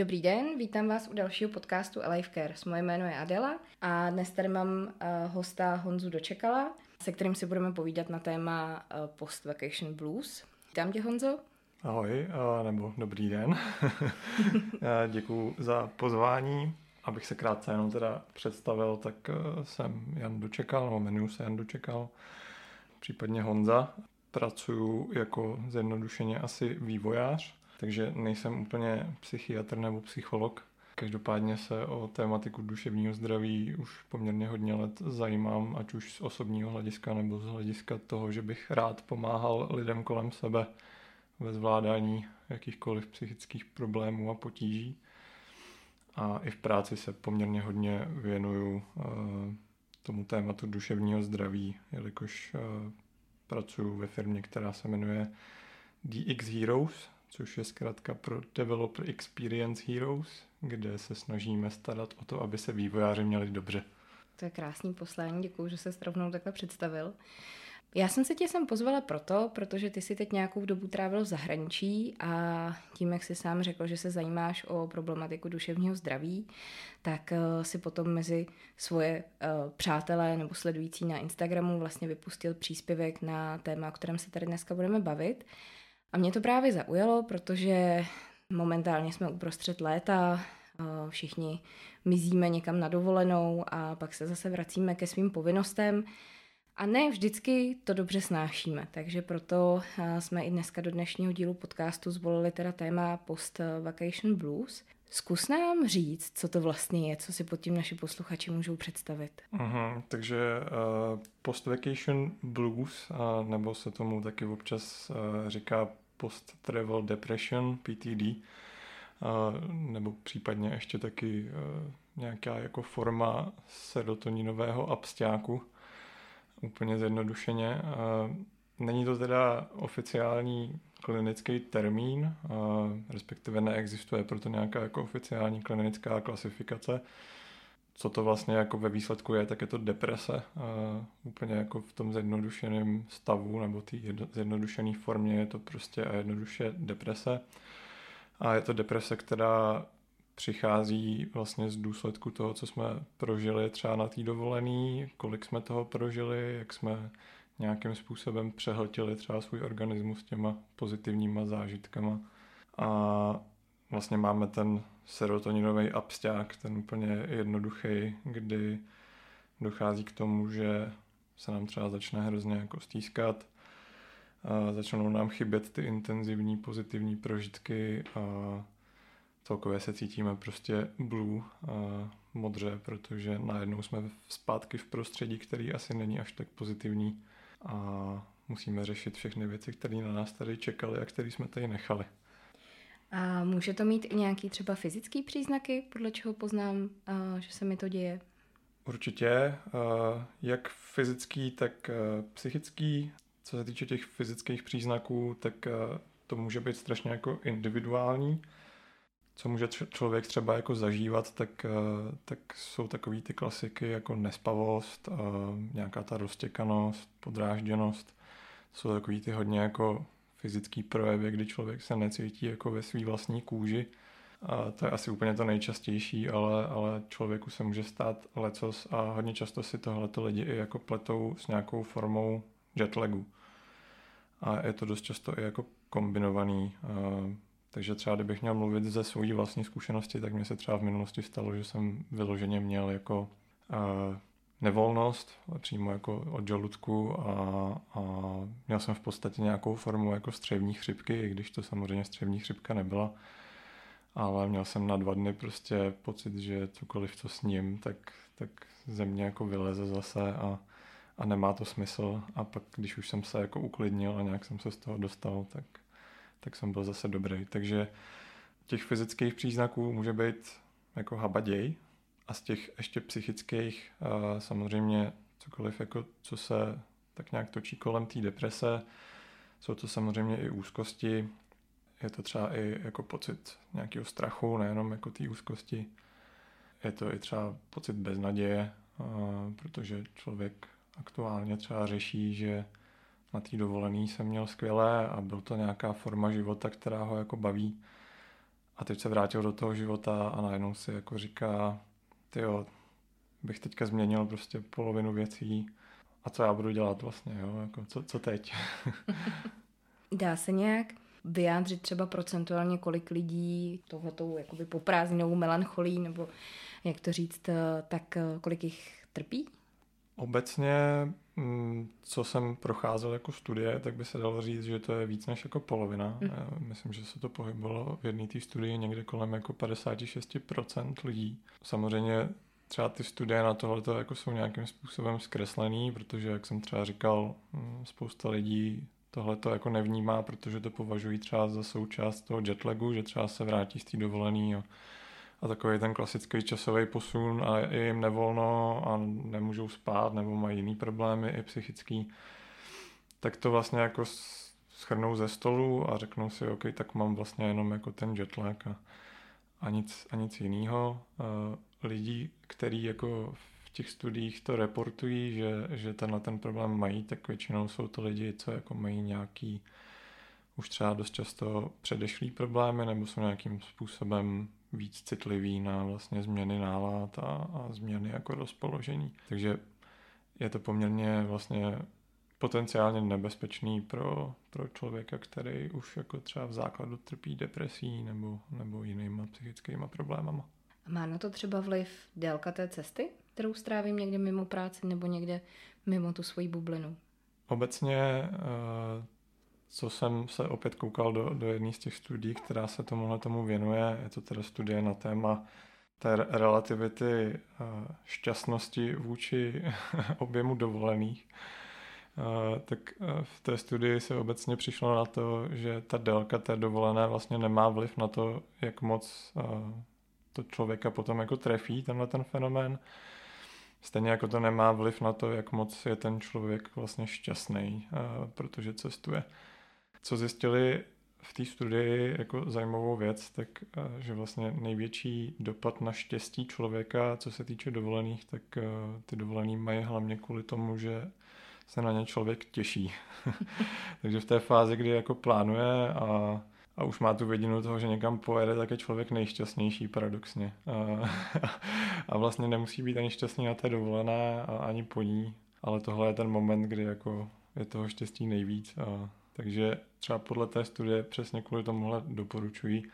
Dobrý den, vítám vás u dalšího podcastu Alive Cares. Moje jméno je Adela a dnes tady mám uh, hosta Honzu Dočekala, se kterým si budeme povídat na téma uh, post-vacation blues. Vítám tě, Honzo. Ahoj, uh, nebo dobrý den. Děkuji za pozvání. Abych se krátce jenom teda představil, tak jsem Jan Dočekal, nebo jmenuji se Jan Dočekal, případně Honza. Pracuji jako zjednodušeně asi vývojář takže nejsem úplně psychiatr nebo psycholog. Každopádně se o tématiku duševního zdraví už poměrně hodně let zajímám, ať už z osobního hlediska nebo z hlediska toho, že bych rád pomáhal lidem kolem sebe ve zvládání jakýchkoliv psychických problémů a potíží. A i v práci se poměrně hodně věnuju uh, tomu tématu duševního zdraví, jelikož uh, pracuji ve firmě, která se jmenuje DX Heroes, což je zkrátka pro Developer Experience Heroes, kde se snažíme starat o to, aby se vývojáři měli dobře. To je krásný poslání, děkuji, že se rovnou takhle představil. Já jsem se tě sem pozvala proto, protože ty si teď nějakou dobu trávil v zahraničí a tím, jak jsi sám řekl, že se zajímáš o problematiku duševního zdraví, tak uh, si potom mezi svoje uh, přátelé nebo sledující na Instagramu vlastně vypustil příspěvek na téma, o kterém se tady dneska budeme bavit. A mě to právě zaujalo, protože momentálně jsme uprostřed léta, všichni mizíme někam na dovolenou a pak se zase vracíme ke svým povinnostem. A ne vždycky to dobře snášíme, takže proto jsme i dneska do dnešního dílu podcastu zvolili teda téma Post Vacation Blues. Zkus nám říct, co to vlastně je, co si pod tím naši posluchači můžou představit. Uh-huh, takže uh, Post Vacation Blues, uh, nebo se tomu taky občas uh, říká post-travel depression, PTD, nebo případně ještě taky nějaká jako forma serotoninového absťáku, úplně zjednodušeně. Není to teda oficiální klinický termín, respektive neexistuje proto nějaká jako oficiální klinická klasifikace, co to vlastně jako ve výsledku je, tak je to deprese. Úplně jako v tom zjednodušeném stavu nebo té zjednodušené formě je to prostě a jednoduše deprese. A je to deprese, která přichází vlastně z důsledku toho, co jsme prožili třeba na té dovolený, kolik jsme toho prožili, jak jsme nějakým způsobem přehltili třeba svůj organismus těma pozitivníma zážitkama. A vlastně máme ten serotoninový absťák, ten úplně jednoduchý, kdy dochází k tomu, že se nám třeba začne hrozně jako stýskat, a začnou nám chybět ty intenzivní pozitivní prožitky a celkově se cítíme prostě blue, a modře, protože najednou jsme zpátky v prostředí, který asi není až tak pozitivní a musíme řešit všechny věci, které na nás tady čekaly a které jsme tady nechali. A může to mít i nějaký třeba fyzický příznaky, podle čeho poznám, že se mi to děje? Určitě, jak fyzický, tak psychický. Co se týče těch fyzických příznaků, tak to může být strašně jako individuální. Co může člověk třeba jako zažívat, tak, tak jsou takový ty klasiky jako nespavost, nějaká ta roztěkanost, podrážděnost. Jsou takový ty hodně jako fyzický projevy, kdy člověk se necítí jako ve své vlastní kůži. A to je asi úplně to nejčastější, ale, ale člověku se může stát lecos a hodně často si tohleto lidi i jako pletou s nějakou formou jetlagu. A je to dost často i jako kombinovaný. Takže třeba kdybych měl mluvit ze své vlastní zkušenosti, tak mi se třeba v minulosti stalo, že jsem vyloženě měl jako a, nevolnost, přímo jako od žaludku a, a měl jsem v podstatě nějakou formu jako střevní chřipky, i když to samozřejmě střevní chřipka nebyla. Ale měl jsem na dva dny prostě pocit, že cokoliv, co s ním, tak, tak ze mě jako vyleze zase a, a nemá to smysl. A pak, když už jsem se jako uklidnil a nějak jsem se z toho dostal, tak, tak jsem byl zase dobrý. Takže těch fyzických příznaků může být jako habaděj, a z těch ještě psychických samozřejmě cokoliv, jako co se tak nějak točí kolem té deprese, jsou to samozřejmě i úzkosti, je to třeba i jako pocit nějakého strachu, nejenom jako té úzkosti. Je to i třeba pocit beznaděje, protože člověk aktuálně třeba řeší, že na té dovolený jsem měl skvělé a byl to nějaká forma života, která ho jako baví a teď se vrátil do toho života a najednou si jako říká, jo, bych teďka změnil prostě polovinu věcí a co já budu dělat vlastně, jo, jako co, co teď. Dá se nějak vyjádřit třeba procentuálně, kolik lidí tohletou jakoby poprázdnou melancholí, nebo jak to říct, eh, tak eh, kolik jich trpí? Obecně, mm, co jsem procházel jako studie, tak by se dalo říct, že to je víc než jako polovina. Mm. Myslím, že se to pohybovalo v jedné té studii někde kolem jako 56% lidí. Samozřejmě třeba ty studie na tohle jako jsou nějakým způsobem zkreslený, protože, jak jsem třeba říkal, mm, spousta lidí tohle to jako nevnímá, protože to považují třeba za součást toho jetlagu, že třeba se vrátí z té dovolený a, a takový ten klasický časový posun a je jim nevolno a nemůžou spát nebo mají jiný problémy i psychický, tak to vlastně jako schrnou ze stolu a řeknou si, OK, tak mám vlastně jenom jako ten jetlag a, a nic, a nic jiného. Lidí, který jako v těch studiích to reportují, že, že tenhle ten problém mají, tak většinou jsou to lidi, co jako mají nějaký už třeba dost často předešlý problémy nebo jsou nějakým způsobem víc citliví na vlastně změny nálad a, a změny jako rozpoložení. Takže je to poměrně vlastně potenciálně nebezpečný pro, pro člověka, který už jako třeba v základu trpí depresí nebo, nebo jinýma psychickýma problémama. Má na to třeba vliv délka té cesty, kterou strávím někde mimo práci nebo někde mimo tu svoji bublinu? Obecně, eh, co jsem se opět koukal do, do jedné z těch studií, která se tomuhle tomu věnuje, je to teda studie na téma té relativity eh, šťastnosti vůči objemu dovolených, eh, tak v té studii se obecně přišlo na to, že ta délka té dovolené vlastně nemá vliv na to, jak moc to člověka potom jako trefí, tenhle ten fenomén. Stejně jako to nemá vliv na to, jak moc je ten člověk vlastně šťastný, protože cestuje. Co zjistili v té studii jako zajímavou věc, tak že vlastně největší dopad na štěstí člověka, co se týče dovolených, tak ty dovolený mají hlavně kvůli tomu, že se na ně člověk těší. Takže v té fázi, kdy jako plánuje a a už má tu vidinu toho, že někam pojede, tak je člověk nejšťastnější paradoxně. A, a vlastně nemusí být ani šťastný na té dovolené a ani po ní, ale tohle je ten moment, kdy jako je toho štěstí nejvíc. A, takže třeba podle té studie přesně kvůli tomuhle doporučují,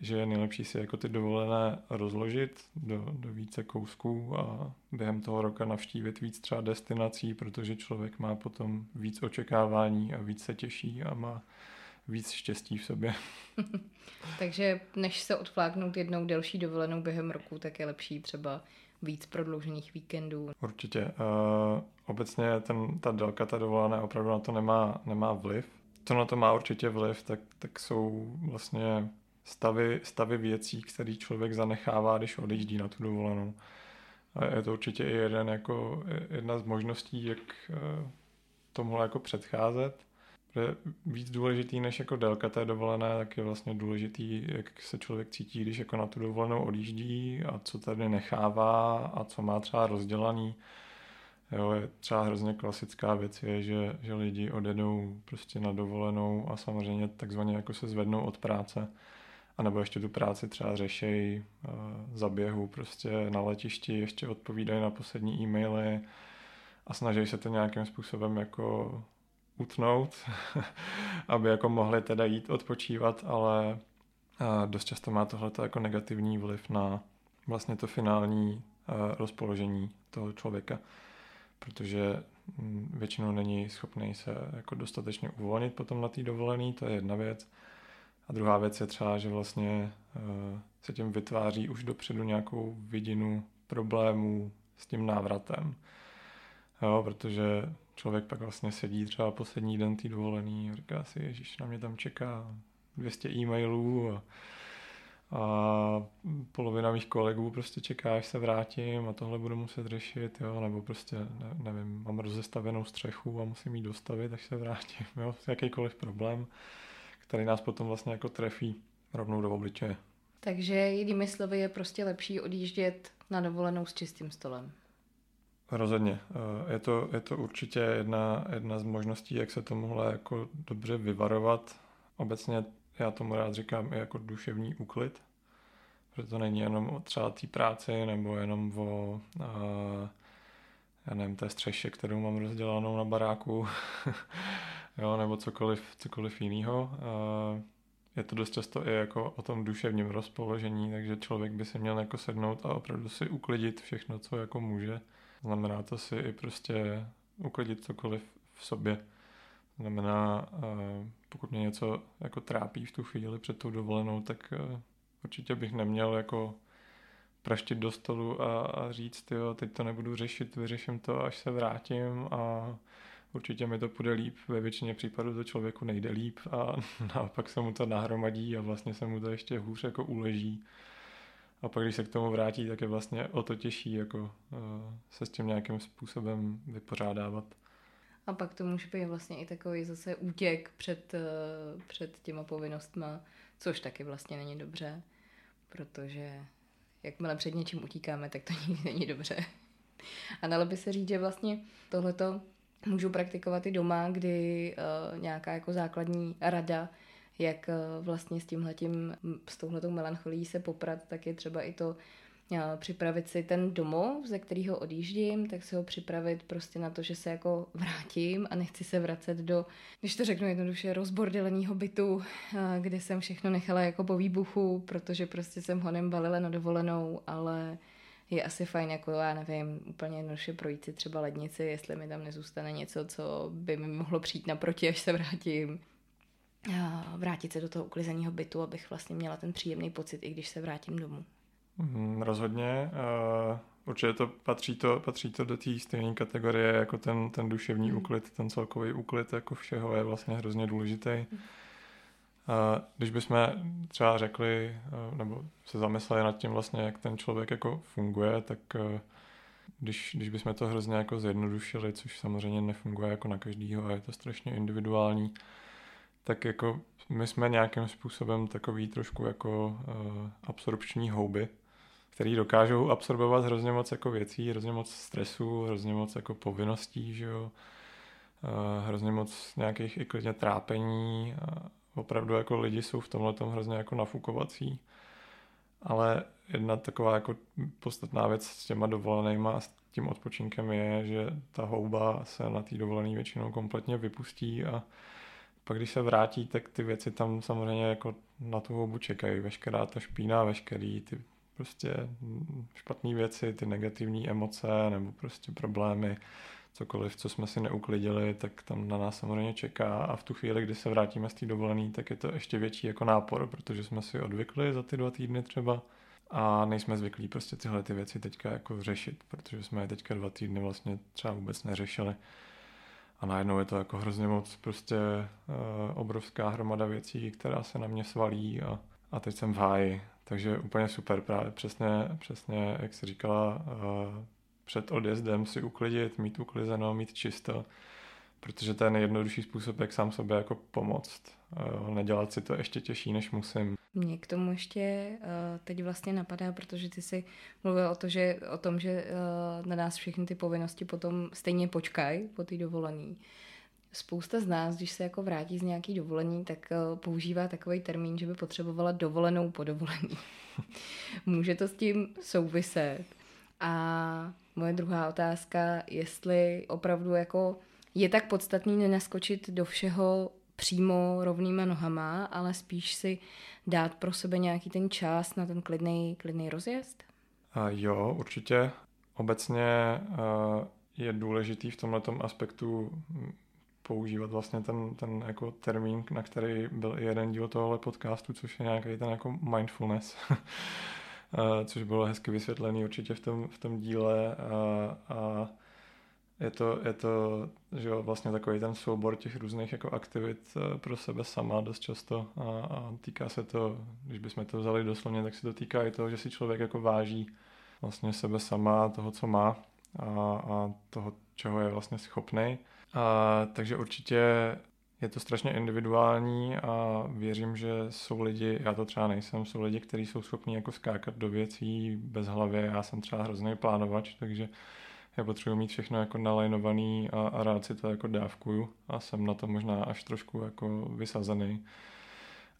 že je nejlepší si jako ty dovolené rozložit do, do více kousků a během toho roka navštívit víc třeba destinací, protože člověk má potom víc očekávání a víc se těší a má víc štěstí v sobě. Takže než se odfláknout jednou delší dovolenou během roku, tak je lepší třeba víc prodloužených víkendů. Určitě. Uh, obecně ten, ta délka ta dovolená opravdu na to nemá, nemá vliv. Co na to má určitě vliv, tak, tak jsou vlastně stavy, stavy věcí, které člověk zanechává, když odjíždí na tu dovolenou. A je to určitě i jeden, jako, jedna z možností, jak uh, tomuhle jako předcházet je víc důležitý než jako délka té dovolené, tak je vlastně důležitý, jak se člověk cítí, když jako na tu dovolenou odjíždí a co tady nechává a co má třeba rozdělaný. Jo, je třeba hrozně klasická věc je, že, že lidi odjedou prostě na dovolenou a samozřejmě takzvaně jako se zvednou od práce a nebo ještě tu práci třeba řešejí uh, za běhu prostě na letišti, ještě odpovídají na poslední e-maily a snaží se to nějakým způsobem jako utnout, aby jako mohli teda jít odpočívat, ale dost často má tohle jako negativní vliv na vlastně to finální rozpoložení toho člověka, protože mm, většinou není schopný se jako dostatečně uvolnit potom na té dovolený, to je jedna věc. A druhá věc je třeba, že vlastně se tím vytváří už dopředu nějakou vidinu problémů s tím návratem. Jo, protože člověk pak vlastně sedí třeba poslední den tý dovolený a říká si, ježiš, na mě tam čeká 200 e-mailů a, a polovina mých kolegů prostě čeká, až se vrátím a tohle budu muset řešit, jo, nebo prostě, ne, nevím, mám rozestavenou střechu a musím ji dostavit, až se vrátím, jo, jakýkoliv problém, který nás potom vlastně jako trefí rovnou do obličeje. Takže jinými slovy je prostě lepší odjíždět na dovolenou s čistým stolem. Rozhodně. Eh, je to, je to určitě jedna, jedna z možností, jak se tomuhle jako dobře vyvarovat. Obecně já tomu rád říkám i jako duševní úklid, protože to není jenom o třeba té práci nebo jenom o uh, já nevím, té střeše, kterou mám rozdělanou na baráku, jo, nebo cokoliv, cokoliv jiného. Uh, je to dost často i jako o tom duševním rozpoložení, takže člověk by si měl jako sednout a opravdu si uklidit všechno, co jako může. Znamená to si i prostě uklidit cokoliv v sobě. Znamená, eh, pokud mě něco jako trápí v tu chvíli před tou dovolenou, tak eh, určitě bych neměl jako praštit do stolu a, a říct, jo, teď to nebudu řešit, vyřeším to, až se vrátím a určitě mi to půjde líp. Ve většině případů to člověku nejde líp a naopak se mu to nahromadí a vlastně se mu to ještě hůř jako uleží. A pak, když se k tomu vrátí, tak je vlastně o to těžší jako uh, se s tím nějakým způsobem vypořádávat. A pak to může být vlastně i takový zase útěk před, uh, před těma povinnostma, což taky vlastně není dobře, protože jakmile před něčím utíkáme, tak to nikdy není dobře. A dalo by se říct, že vlastně tohleto můžu praktikovat i doma, kdy uh, nějaká jako základní rada, jak uh, vlastně s tímhletím, s touhletou melancholí se poprat, tak je třeba i to uh, připravit si ten domov, ze kterého odjíždím, tak si ho připravit prostě na to, že se jako vrátím a nechci se vracet do, když to řeknu jednoduše, rozbordeleného bytu, uh, kde jsem všechno nechala jako po výbuchu, protože prostě jsem ho balila na dovolenou, ale je asi fajn, jako já nevím, úplně jednoduše projít si třeba lednici, jestli mi tam nezůstane něco, co by mi mohlo přijít naproti, až se vrátím. Vrátit se do toho uklizeného bytu, abych vlastně měla ten příjemný pocit, i když se vrátím domů. Mm, rozhodně. Uh, určitě to patří, to patří to do té stejné kategorie jako ten, ten duševní mm. úklid, ten celkový úklid jako všeho je vlastně hrozně důležitý. Mm. Když bychom třeba řekli, nebo se zamysleli nad tím vlastně, jak ten člověk jako funguje, tak když, když bychom to hrozně jako zjednodušili, což samozřejmě nefunguje jako na každýho a je to strašně individuální, tak jako my jsme nějakým způsobem takový trošku jako absorpční houby, který dokážou absorbovat hrozně moc jako věcí, hrozně moc stresu, hrozně moc jako povinností, že jo, hrozně moc nějakých i klidně trápení opravdu jako lidi jsou v tomhle tom hrozně jako nafukovací. Ale jedna taková jako podstatná věc s těma dovolenýma a s tím odpočinkem je, že ta houba se na té dovolené většinou kompletně vypustí a pak když se vrátí, tak ty věci tam samozřejmě jako na tu houbu čekají. Veškerá ta špína, veškerý ty prostě špatné věci, ty negativní emoce nebo prostě problémy, cokoliv, co jsme si neuklidili, tak tam na nás samozřejmě čeká a v tu chvíli, kdy se vrátíme z té dovolené, tak je to ještě větší jako nápor, protože jsme si odvykli za ty dva týdny třeba a nejsme zvyklí prostě tyhle ty věci teďka jako řešit, protože jsme je teďka dva týdny vlastně třeba vůbec neřešili. A najednou je to jako hrozně moc prostě uh, obrovská hromada věcí, která se na mě svalí a, a teď jsem v háji. Takže úplně super právě přesně, přesně jak jsi říkala, uh, před odjezdem si uklidit, mít uklizeno, mít čisto, protože to je nejjednodušší způsob, jak sám sobě jako pomoct. Nedělat si to ještě těžší, než musím. Mě k tomu ještě eh, teď vlastně napadá, protože ty si mluvil o, to, že, o tom, že eh, na nás všechny ty povinnosti potom stejně počkají po té dovolený. Spousta z nás, když se jako vrátí z nějaký dovolení, tak eh, používá takový termín, že by potřebovala dovolenou po dovolení. Může to s tím souviset. A moje druhá otázka, jestli opravdu jako je tak podstatný nenaskočit do všeho přímo rovnýma nohama, ale spíš si dát pro sebe nějaký ten čas na ten klidný, klidný rozjezd? A jo, určitě. Obecně je důležitý v tomto aspektu používat vlastně ten, ten jako termín, na který byl i jeden díl tohohle podcastu, což je nějaký ten jako mindfulness. což bylo hezky vysvětlený určitě v tom, v tom díle a, a je to, je to že jo, vlastně takový ten soubor těch různých jako aktivit e, pro sebe sama dost často a, a týká se to, když bychom to vzali doslovně, tak se to týká i toho, že si člověk jako váží vlastně sebe sama, toho, co má a, a toho, čeho je vlastně schopný. A, takže určitě je to strašně individuální a věřím, že jsou lidi, já to třeba nejsem, jsou lidi, kteří jsou schopni jako skákat do věcí bez hlavy, já jsem třeba hrozný plánovač, takže já potřebuji mít všechno jako nalajnovaný a, a rád si to jako dávkuju a jsem na to možná až trošku jako vysazený.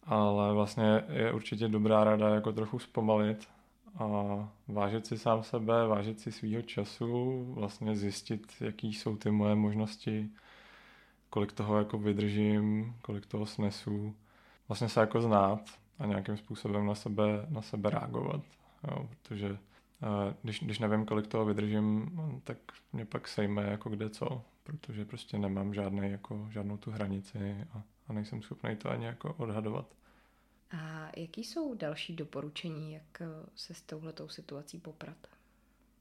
ale vlastně je určitě dobrá rada jako trochu zpomalit a vážit si sám sebe, vážit si svýho času, vlastně zjistit, jaký jsou ty moje možnosti, kolik toho jako vydržím, kolik toho snesu, vlastně se jako znát a nějakým způsobem na sebe, na sebe reagovat, jo, protože když, když nevím, kolik toho vydržím, tak mě pak sejme jako kde co, protože prostě nemám žádný, jako, žádnou tu hranici a, a nejsem schopný to ani jako odhadovat. A jaký jsou další doporučení, jak eh, se s touhletou situací poprat?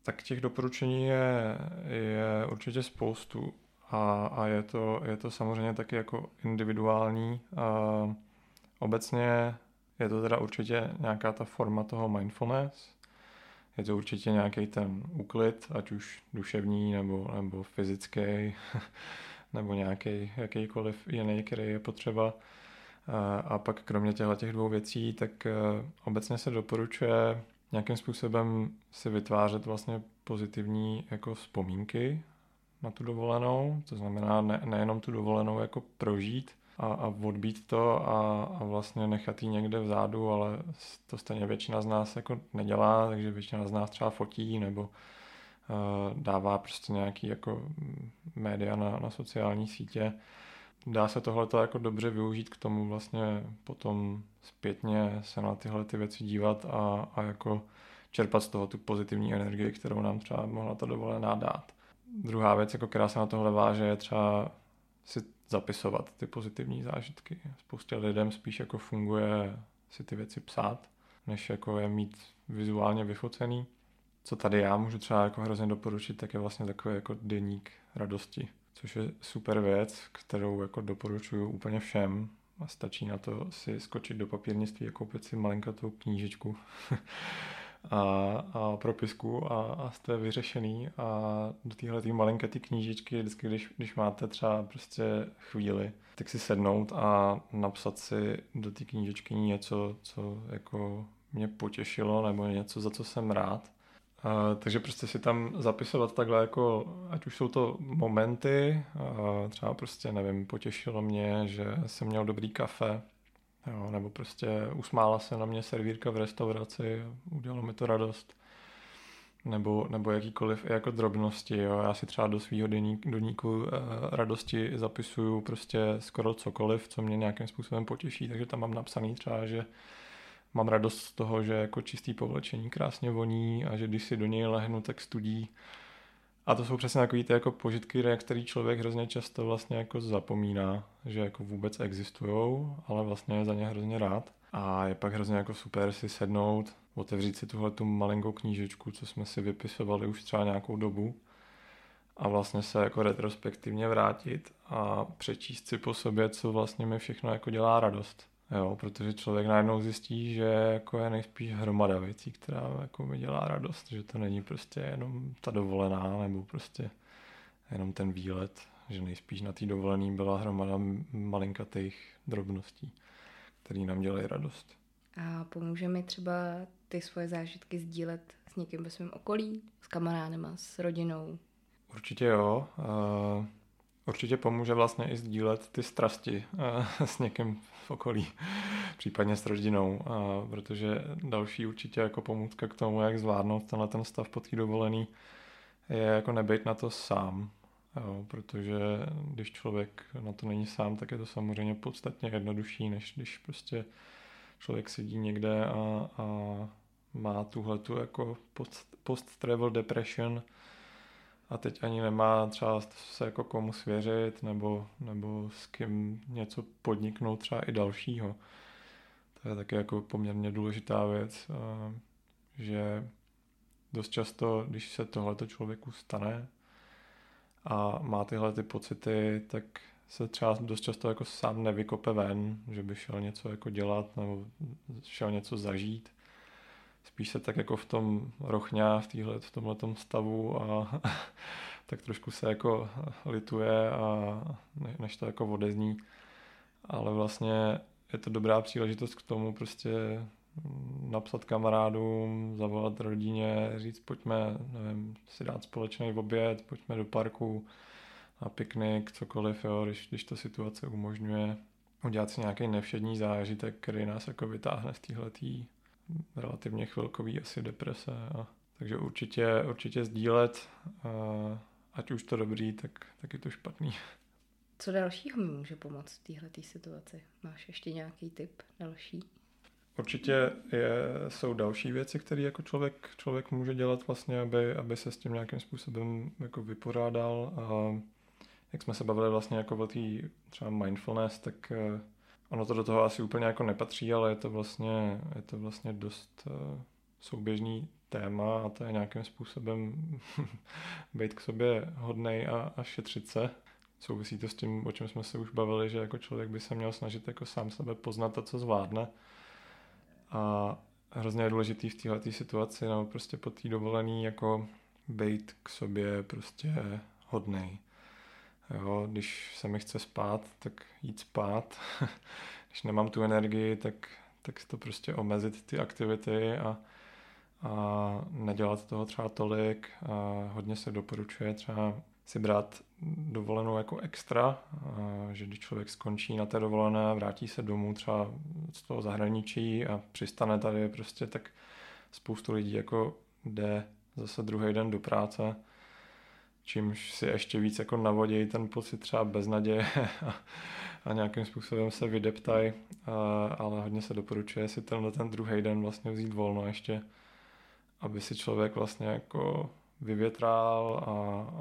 Tak těch doporučení je, je určitě spoustu a, a je, to, je to samozřejmě taky jako individuální. A obecně je to teda určitě nějaká ta forma toho mindfulness, je to určitě nějaký ten úklid, ať už duševní nebo, nebo fyzický, nebo nějaký jakýkoliv jiný, který je potřeba. A pak kromě těchto těch dvou věcí, tak e, obecně se doporučuje nějakým způsobem si vytvářet vlastně pozitivní jako vzpomínky na tu dovolenou, to znamená ne, nejenom tu dovolenou jako prožít, a, a odbít to a, a vlastně nechat ji někde vzadu, ale to stejně většina z nás jako nedělá, takže většina z nás třeba fotí nebo uh, dává prostě nějaký jako média na, na sociální sítě. Dá se tohle jako dobře využít k tomu vlastně potom zpětně se na tyhle ty věci dívat a, a jako čerpat z toho tu pozitivní energii, kterou nám třeba mohla ta dovolená dát. Druhá věc, jako která se na tohle váže, je třeba si zapisovat ty pozitivní zážitky. Spoustě lidem spíš jako funguje si ty věci psát, než jako je mít vizuálně vyfocený. Co tady já můžu třeba jako hrozně doporučit, tak je vlastně takový jako deník radosti, což je super věc, kterou jako doporučuju úplně všem a stačí na to si skočit do papírnictví a koupit si malinkatou knížičku a, a propisku a, a jste vyřešený a do téhle tý malinké ty knížičky, vždycky, když, když máte třeba prostě chvíli, tak si sednout a napsat si do té knížičky něco, co jako mě potěšilo nebo něco, za co jsem rád. A, takže prostě si tam zapisovat takhle jako, ať už jsou to momenty, a třeba prostě nevím, potěšilo mě, že jsem měl dobrý kafe, Jo, nebo prostě usmála se na mě servírka v restauraci, udělalo mi to radost. Nebo, nebo jakýkoliv jako drobnosti. Jo. Já si třeba do svého doníku eh, radosti zapisuju prostě skoro cokoliv, co mě nějakým způsobem potěší, takže tam mám napsaný třeba, že mám radost z toho, že jako čistý povlečení krásně voní a že když si do něj lehnu, tak studí a to jsou přesně takové ty jako požitky, který člověk hrozně často vlastně jako zapomíná, že jako vůbec existují, ale vlastně je za ně hrozně rád. A je pak hrozně jako super si sednout, otevřít si tuhle tu malinkou knížečku, co jsme si vypisovali už třeba nějakou dobu a vlastně se jako retrospektivně vrátit a přečíst si po sobě, co vlastně mi všechno jako dělá radost. Jo, protože člověk najednou zjistí, že jako je nejspíš hromada věcí, která jako mi dělá radost, že to není prostě jenom ta dovolená nebo prostě jenom ten výlet, že nejspíš na té dovolený byla hromada malinkatých drobností, které nám dělají radost. A pomůže mi třeba ty svoje zážitky sdílet s někým ve svém okolí, s kamarádem, s rodinou? Určitě jo. Uh Určitě pomůže vlastně i sdílet ty strasti uh, s někým v okolí, případně s rodinou, uh, protože další určitě jako pomůcka k tomu, jak zvládnout tenhle ten stav po té dovolený, je jako nebyt na to sám, jo, protože když člověk na to není sám, tak je to samozřejmě podstatně jednodušší, než když prostě člověk sedí někde a, a má tuhle tu jako post-travel depression, a teď ani nemá třeba se jako komu svěřit nebo, nebo s kým něco podniknout třeba i dalšího. To je taky jako poměrně důležitá věc, že dost často, když se tohleto člověku stane a má tyhle ty pocity, tak se třeba dost často jako sám nevykope ven, že by šel něco jako dělat nebo šel něco zažít spíš se tak jako v tom rochňá, v, týhle, v tomhle stavu a tak trošku se jako lituje a než to jako odezní. Ale vlastně je to dobrá příležitost k tomu prostě napsat kamarádům, zavolat rodině, říct pojďme, nevím, si dát společný oběd, pojďme do parku na piknik, cokoliv, jo, když, když to situace umožňuje. udělat si nějaký nevšední zážitek, který nás jako vytáhne z téhletý relativně chvilkový asi deprese. A, takže určitě, určitě sdílet, a, ať už to dobrý, tak, tak je to špatný. Co dalšího mi může pomoct v téhle situaci? Máš ještě nějaký tip další? Určitě je, jsou další věci, které jako člověk, člověk může dělat vlastně, aby, aby se s tím nějakým způsobem jako vypořádal. A jak jsme se bavili vlastně jako o té třeba mindfulness, tak eh, ono to do toho asi úplně jako nepatří, ale je to vlastně, je to vlastně dost uh, souběžný téma a to je nějakým způsobem být k sobě hodnej a, a šetřit se. Souvisí to s tím, o čem jsme se už bavili, že jako člověk by se měl snažit jako sám sebe poznat a co zvládne. A hrozně je důležitý v této situaci, no prostě po té dovolený jako být k sobě prostě hodnej. Jo, když se mi chce spát, tak jít spát. když nemám tu energii, tak, tak to prostě omezit ty aktivity a, a nedělat toho třeba tolik. A hodně se doporučuje třeba si brát dovolenou jako extra, že když člověk skončí na té dovolené, vrátí se domů třeba z toho zahraničí a přistane tady prostě, tak spoustu lidí jako jde zase druhý den do práce čímž si ještě víc jako navodějí ten pocit třeba beznaděje a, a nějakým způsobem se vydeptají, ale hodně se doporučuje si tenhle ten druhý den vlastně vzít volno ještě, aby si člověk vlastně jako vyvětral a,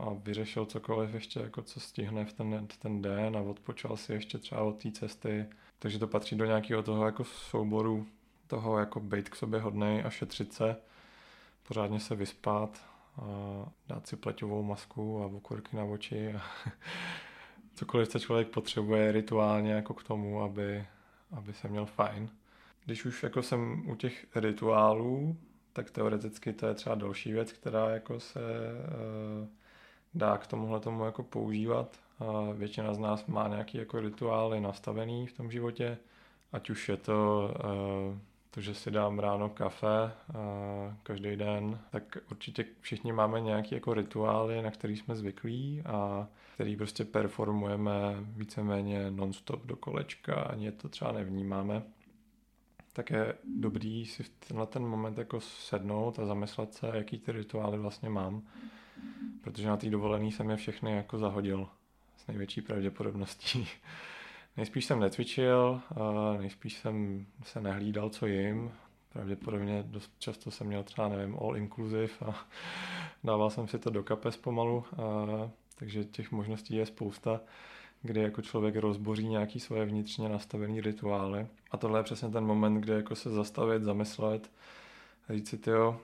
a vyřešil cokoliv ještě, jako co stihne v ten, ten den a odpočal si ještě třeba od té cesty. Takže to patří do nějakého toho jako souboru toho jako být k sobě hodnej a šetřit se, pořádně se vyspat a dát si pleťovou masku a okurky na oči a cokoliv se člověk potřebuje rituálně jako k tomu, aby, aby se měl fajn. Když už jako jsem u těch rituálů, tak teoreticky to je třeba další věc, která jako se uh, dá k tomuhle tomu jako používat. A většina z nás má nějaký jako rituály nastavený v tom životě, ať už je to uh, to, že si dám ráno kafe každý den, tak určitě všichni máme nějaké jako rituály, na který jsme zvyklí a který prostě performujeme víceméně non-stop do kolečka, ani to třeba nevnímáme. Tak je dobrý si na ten moment jako sednout a zamyslet se, jaký ty rituály vlastně mám. Protože na té dovolený jsem je všechny jako zahodil s největší pravděpodobností. Nejspíš jsem necvičil, nejspíš jsem se nehlídal, co jim. Pravděpodobně dost často jsem měl třeba, nevím, all inclusive a dával jsem si to do kapes pomalu, a, takže těch možností je spousta, kdy jako člověk rozboří nějaký svoje vnitřně nastavené rituály. A tohle je přesně ten moment, kdy jako se zastavit, zamyslet, říct si, tyjo,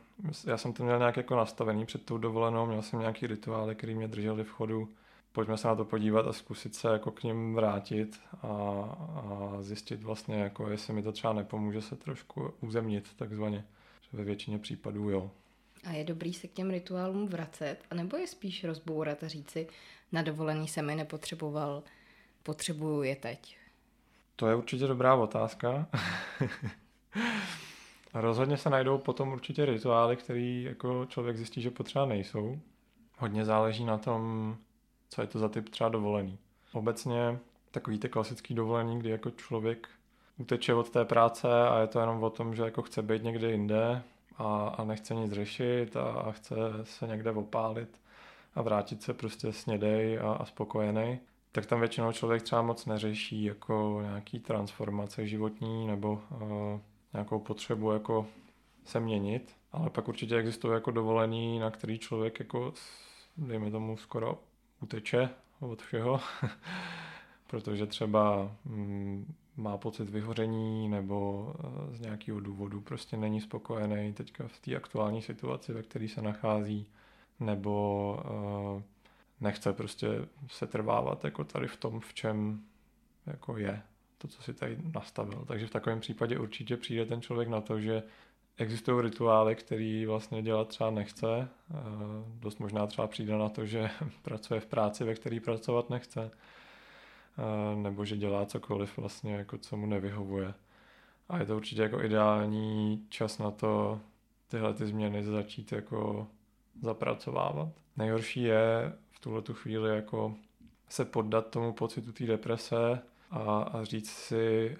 já jsem to měl nějak jako nastavený před tou dovolenou, měl jsem nějaký rituály, který mě drželi v chodu, pojďme se na to podívat a zkusit se jako k ním vrátit a, a zjistit vlastně, jako jestli mi to třeba nepomůže se trošku uzemnit takzvaně. Že ve většině případů jo. A je dobrý se k těm rituálům vracet, anebo je spíš rozbourat a říci, na dovolený se mi nepotřeboval, potřebuju je teď? To je určitě dobrá otázka. Rozhodně se najdou potom určitě rituály, které jako člověk zjistí, že potřeba nejsou. Hodně záleží na tom, co je to za typ třeba dovolený. Obecně takový ty klasický dovolený, kdy jako člověk uteče od té práce a je to jenom o tom, že jako chce být někde jinde a, a nechce nic řešit a, a chce se někde opálit a vrátit se prostě snědej a, a spokojený, tak tam většinou člověk třeba moc neřeší jako nějaký transformace životní nebo uh, nějakou potřebu jako se měnit, ale pak určitě existují jako dovolení, na který člověk jako dejme tomu skoro uteče od všeho, protože třeba mm, má pocit vyhoření nebo eh, z nějakého důvodu prostě není spokojený teďka v té aktuální situaci, ve které se nachází, nebo uh, nechce prostě se trvávat jako tady v tom, v čem jako je to, co si tady nastavil. Takže v takovém případě určitě přijde ten člověk na to, že Existují rituály, který vlastně dělat třeba nechce. Dost možná třeba přijde na to, že pracuje v práci, ve který pracovat nechce. Nebo že dělá cokoliv vlastně, jako co mu nevyhovuje. A je to určitě jako ideální čas na to tyhle ty změny začít jako zapracovávat. Nejhorší je v tuhle tu chvíli jako se poddat tomu pocitu té deprese a, a říct si,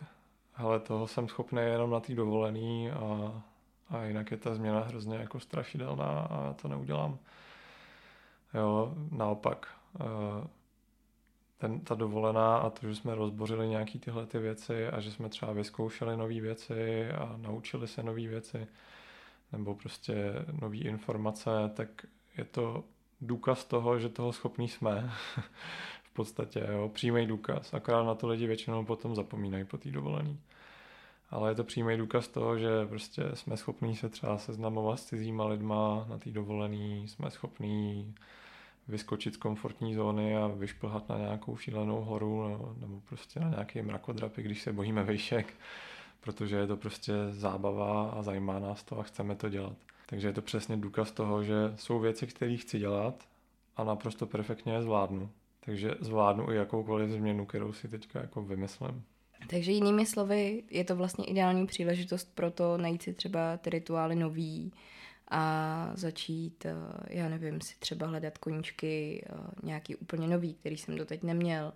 hele, toho jsem schopný jenom na té dovolený a, a jinak je ta změna hrozně jako strašidelná a to neudělám. Jo, naopak, eh, ten, ta dovolená a to, že jsme rozbořili nějaký tyhle ty věci a že jsme třeba vyzkoušeli nové věci a naučili se nové věci nebo prostě nové informace, tak je to důkaz toho, že toho schopní jsme. v podstatě, jo, přímý důkaz. Akorát na to lidi většinou potom zapomínají po té dovolený. Ale je to přímý důkaz toho, že prostě jsme schopní se třeba seznamovat s cizíma lidma na té dovolený, jsme schopní vyskočit z komfortní zóny a vyšplhat na nějakou šílenou horu nebo, nebo prostě na nějaký mrakodrapy, když se bojíme vejšek, protože je to prostě zábava a zajímá nás to a chceme to dělat. Takže je to přesně důkaz toho, že jsou věci, které chci dělat a naprosto perfektně je zvládnu. Takže zvládnu i jakoukoliv změnu, kterou si teďka jako vymyslím. Takže jinými slovy, je to vlastně ideální příležitost pro to najít si třeba ty rituály nový a začít, eh, já nevím, si třeba hledat koníčky eh, nějaký úplně nový, který jsem doteď neměl.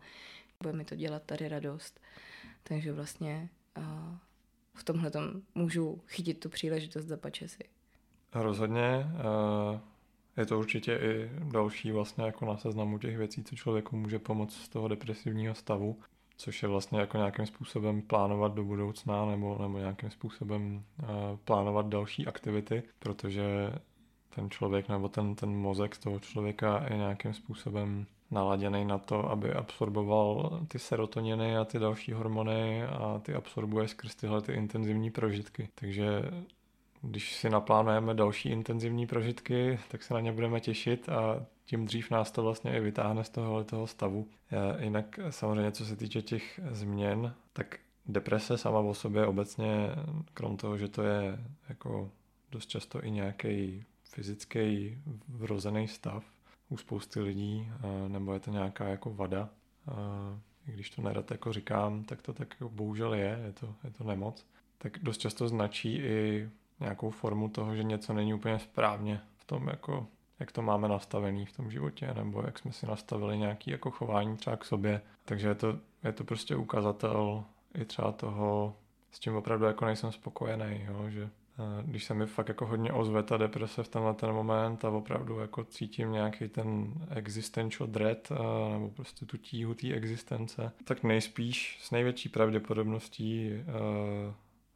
Bude mi to dělat tady radost. Takže vlastně eh, v tomhle můžu chytit tu příležitost za pačesy. Rozhodně. Je to určitě i další vlastně jako na seznamu těch věcí, co člověku může pomoct z toho depresivního stavu, což je vlastně jako nějakým způsobem plánovat do budoucna nebo, nebo nějakým způsobem uh, plánovat další aktivity, protože ten člověk nebo ten, ten mozek toho člověka je nějakým způsobem naladěný na to, aby absorboval ty serotoniny a ty další hormony a ty absorbuje skrz tyhle ty intenzivní prožitky. Takže když si naplánujeme další intenzivní prožitky, tak se na ně budeme těšit a tím dřív nás to vlastně i vytáhne z tohohle toho stavu. Jinak samozřejmě, co se týče těch změn, tak deprese sama o sobě obecně, krom toho, že to je jako dost často i nějaký fyzický vrozený stav u spousty lidí, nebo je to nějaká jako vada, i když to nerad jako říkám, tak to tak jako bohužel je, je to, je to nemoc, tak dost často značí i nějakou formu toho, že něco není úplně správně v tom, jako, jak to máme nastavený v tom životě, nebo jak jsme si nastavili nějaký jako chování třeba k sobě. Takže je to, je to prostě ukazatel i třeba toho, s čím opravdu jako nejsem spokojený, jo, že eh, když se mi fakt jako hodně ozve ta deprese v tenhle ten moment a opravdu jako cítím nějaký ten existential dread eh, nebo prostě tu tíhu té existence, tak nejspíš s největší pravděpodobností eh,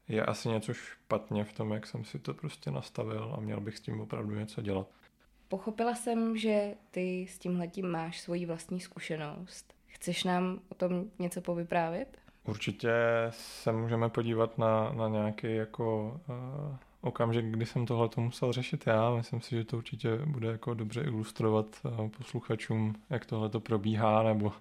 je asi něco špatně v tom, jak jsem si to prostě nastavil a měl bych s tím opravdu něco dělat. Pochopila jsem, že ty s tímhletím máš svoji vlastní zkušenost. Chceš nám o tom něco povyprávět? Určitě se můžeme podívat na, na nějaký jako uh, okamžik, kdy jsem tohle to musel řešit já. Myslím si, že to určitě bude jako dobře ilustrovat uh, posluchačům, jak tohle to probíhá, nebo uh,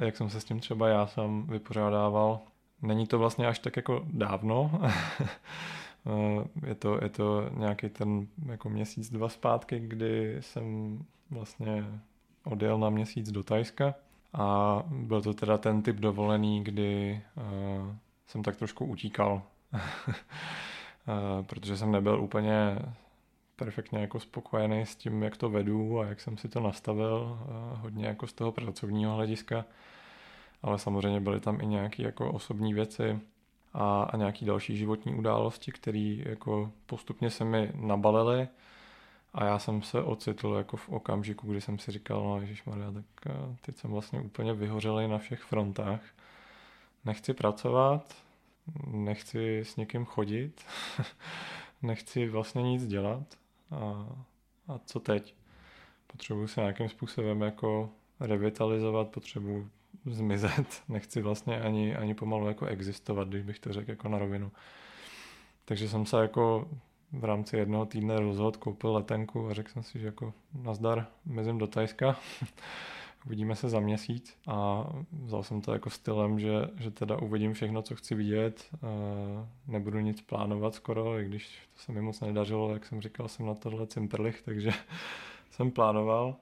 jak jsem se s tím třeba já sám vypořádával. Není to vlastně až tak jako dávno. je, to, je to nějaký ten jako měsíc, dva zpátky, kdy jsem vlastně odjel na měsíc do Tajska a byl to teda ten typ dovolený, kdy uh, jsem tak trošku utíkal, uh, protože jsem nebyl úplně perfektně jako spokojený s tím, jak to vedu a jak jsem si to nastavil, uh, hodně jako z toho pracovního hlediska ale samozřejmě byly tam i nějaké jako osobní věci a, a nějaké další životní události, které jako postupně se mi nabalily a já jsem se ocitl jako v okamžiku, kdy jsem si říkal, no Maria, tak eh, teď jsem vlastně úplně vyhořelý na všech frontách. Nechci pracovat, nechci s někým chodit, nechci vlastně nic dělat a, a co teď? Potřebuji se nějakým způsobem jako revitalizovat, potřebuji zmizet, nechci vlastně ani, ani pomalu jako existovat, když bych to řekl jako na rovinu. Takže jsem se jako v rámci jednoho týdne rozhodl, koupil letenku a řekl jsem si, že jako nazdar, mezím do Tajska, uvidíme se za měsíc a vzal jsem to jako stylem, že, že teda uvidím všechno, co chci vidět, nebudu nic plánovat skoro, i když to se mi moc nedařilo, jak jsem říkal, jsem na tohle cimperlich, takže jsem plánoval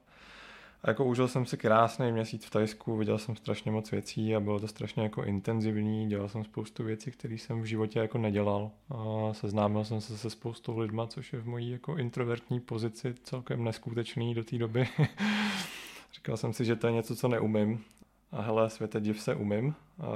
a jako užil jsem si krásný měsíc v Tajsku, viděl jsem strašně moc věcí a bylo to strašně jako intenzivní, dělal jsem spoustu věcí, které jsem v životě jako nedělal. A seznámil jsem se se spoustou lidma, což je v mojí jako introvertní pozici celkem neskutečný do té doby. Říkal jsem si, že to je něco, co neumím. A hele, světe div se umím, a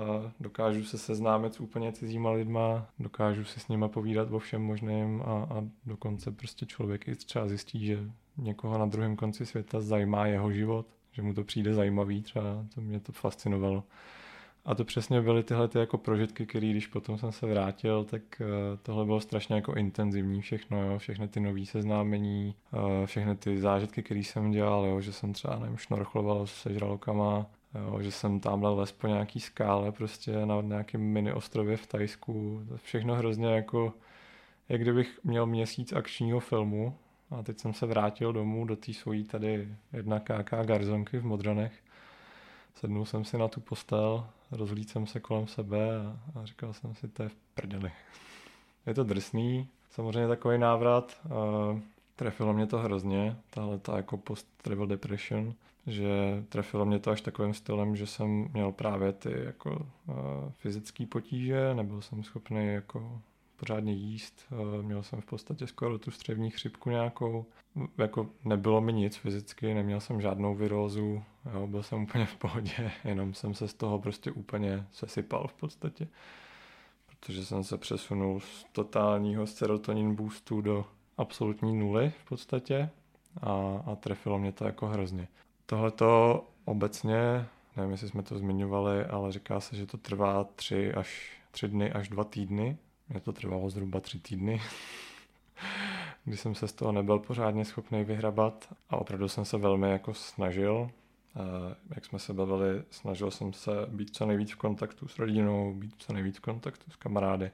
dokážu se seznámit s úplně cizíma lidma, dokážu si s nima povídat o všem možným a, a dokonce prostě člověk i třeba zjistí, že někoho na druhém konci světa zajímá jeho život, že mu to přijde zajímavý, třeba to mě to fascinovalo. A to přesně byly tyhle ty jako prožitky, které když potom jsem se vrátil, tak uh, tohle bylo strašně jako intenzivní všechno, jo? všechny ty nové seznámení, uh, všechny ty zážitky, které jsem dělal, jo? že jsem třeba nevím, šnorchloval se žralokama, jo? že jsem tamhle les po nějaký skále prostě na nějakém mini ostrově v Tajsku, všechno hrozně jako, jak kdybych měl měsíc akčního filmu a teď jsem se vrátil domů do té svojí tady jedna KK garzonky v Modranech sednul jsem si na tu postel, rozhlídl jsem se kolem sebe a, a říkal jsem si, to je v prdeli. Je to drsný, samozřejmě takový návrat, uh, trefilo mě to hrozně, tahle ta jako post-travel depression, že trefilo mě to až takovým stylem, že jsem měl právě ty jako uh, fyzické potíže, nebyl jsem schopný jako pořádně jíst, uh, měl jsem v podstatě skoro tu střevní chřipku nějakou, jako nebylo mi nic fyzicky, neměl jsem žádnou virózu, jo, byl jsem úplně v pohodě, jenom jsem se z toho prostě úplně sesypal v podstatě, protože jsem se přesunul z totálního serotonin boostu do absolutní nuly v podstatě a, a trefilo mě to jako hrozně. Tohle to obecně, nevím, jestli jsme to zmiňovali, ale říká se, že to trvá tři až tři dny až dva týdny. Mě to trvalo zhruba tři týdny. kdy jsem se z toho nebyl pořádně schopný vyhrabat a opravdu jsem se velmi jako snažil. Jak jsme se bavili, snažil jsem se být co nejvíc v kontaktu s rodinou, být co nejvíc v kontaktu s kamarády.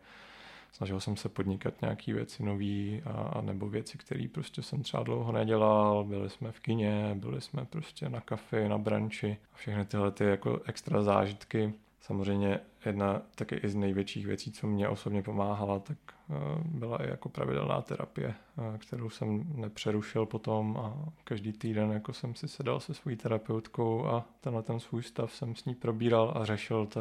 Snažil jsem se podnikat nějaké věci nové a, a nebo věci, které prostě jsem třeba dlouho nedělal. Byli jsme v kině, byli jsme prostě na kafe, na branči a všechny tyhle ty jako extra zážitky Samozřejmě jedna taky i z největších věcí, co mě osobně pomáhala, tak eh, byla i jako pravidelná terapie, eh, kterou jsem nepřerušil potom a každý týden jako jsem si sedal se svojí terapeutkou a tenhle ten svůj stav jsem s ní probíral a řešil to,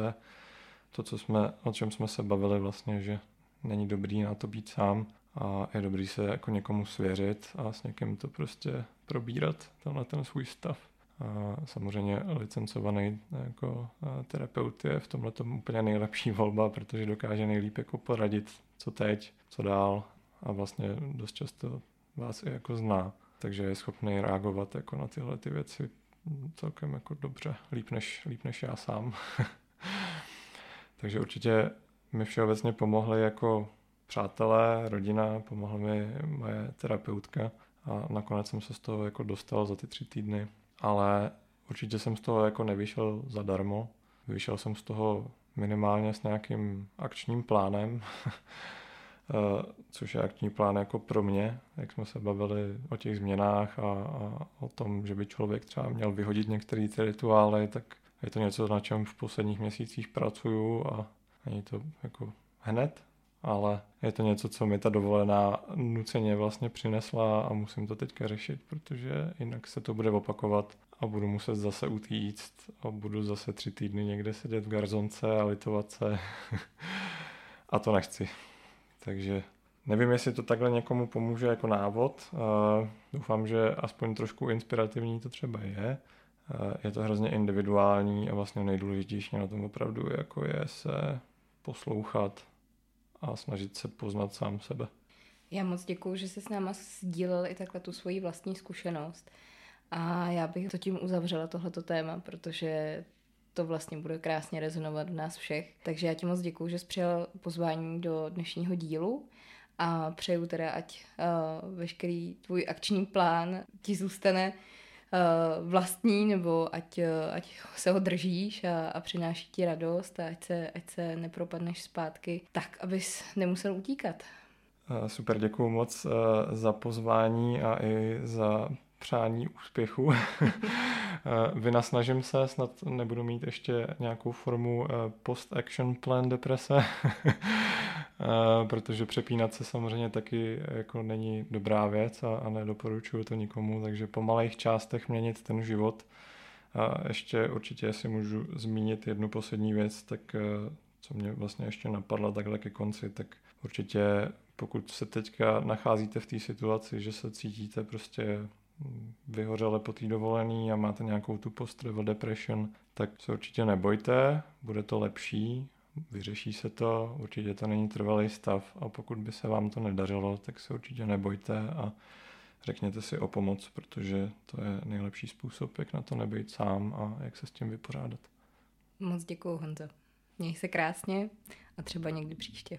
to co jsme, o čem jsme se bavili vlastně, že není dobrý na to být sám a je dobrý se jako někomu svěřit a s někým to prostě probírat, tenhle ten svůj stav. A samozřejmě licencovaný jako terapeut je v tomhle tom úplně nejlepší volba, protože dokáže nejlíp jako poradit, co teď, co dál a vlastně dost často vás i jako zná, takže je schopný reagovat jako na tyhle ty věci celkem jako dobře, líp než, líp než já sám. takže určitě mi všeobecně pomohli jako přátelé, rodina, pomohla mi moje terapeutka a nakonec jsem se z toho jako dostal za ty tři týdny ale určitě jsem z toho jako nevyšel zadarmo. Vyšel jsem z toho minimálně s nějakým akčním plánem, eh, což je akční plán jako pro mě, jak jsme se bavili o těch změnách a, a o tom, že by člověk třeba měl vyhodit některé ty rituály, tak je to něco, na čem v posledních měsících pracuju a není to jako hned, ale je to něco, co mi ta dovolená nuceně vlastně přinesla a musím to teďka řešit, protože jinak se to bude opakovat a budu muset zase utíct a budu zase tři týdny někde sedět v garzonce a litovat se a to nechci. Takže nevím, jestli to takhle někomu pomůže jako návod. Doufám, že aspoň trošku inspirativní to třeba je. Je to hrozně individuální a vlastně nejdůležitější na tom opravdu jako je se poslouchat a snažit se poznat sám sebe. Já moc děkuji, že jsi s náma sdílel i takhle tu svoji vlastní zkušenost. A já bych to tím uzavřela tohleto téma, protože to vlastně bude krásně rezonovat v nás všech. Takže já ti moc děkuji, že jsi přijal pozvání do dnešního dílu a přeju teda, ať uh, veškerý tvůj akční plán ti zůstane vlastní, nebo ať, uh, ať se ho držíš a, a přináší ti radost a ať se, ať se nepropadneš zpátky tak, abys nemusel utíkat. Super, děkuji moc za pozvání a i za přání úspěchu. Vynasnažím se, snad nebudu mít ještě nějakou formu post-action plan deprese, protože přepínat se samozřejmě taky jako není dobrá věc a, a nedoporučuju to nikomu, takže po malých částech měnit ten život. A ještě určitě, jestli můžu zmínit jednu poslední věc, tak co mě vlastně ještě napadla takhle ke konci, tak určitě pokud se teďka nacházíte v té situaci, že se cítíte prostě vyhořele po té dovolený a máte nějakou tu post-travel depression, tak se určitě nebojte, bude to lepší, vyřeší se to, určitě to není trvalý stav a pokud by se vám to nedařilo, tak se určitě nebojte a řekněte si o pomoc, protože to je nejlepší způsob, jak na to nebejt sám a jak se s tím vypořádat. Moc děkuji, Honzo. Měj se krásně a třeba někdy příště.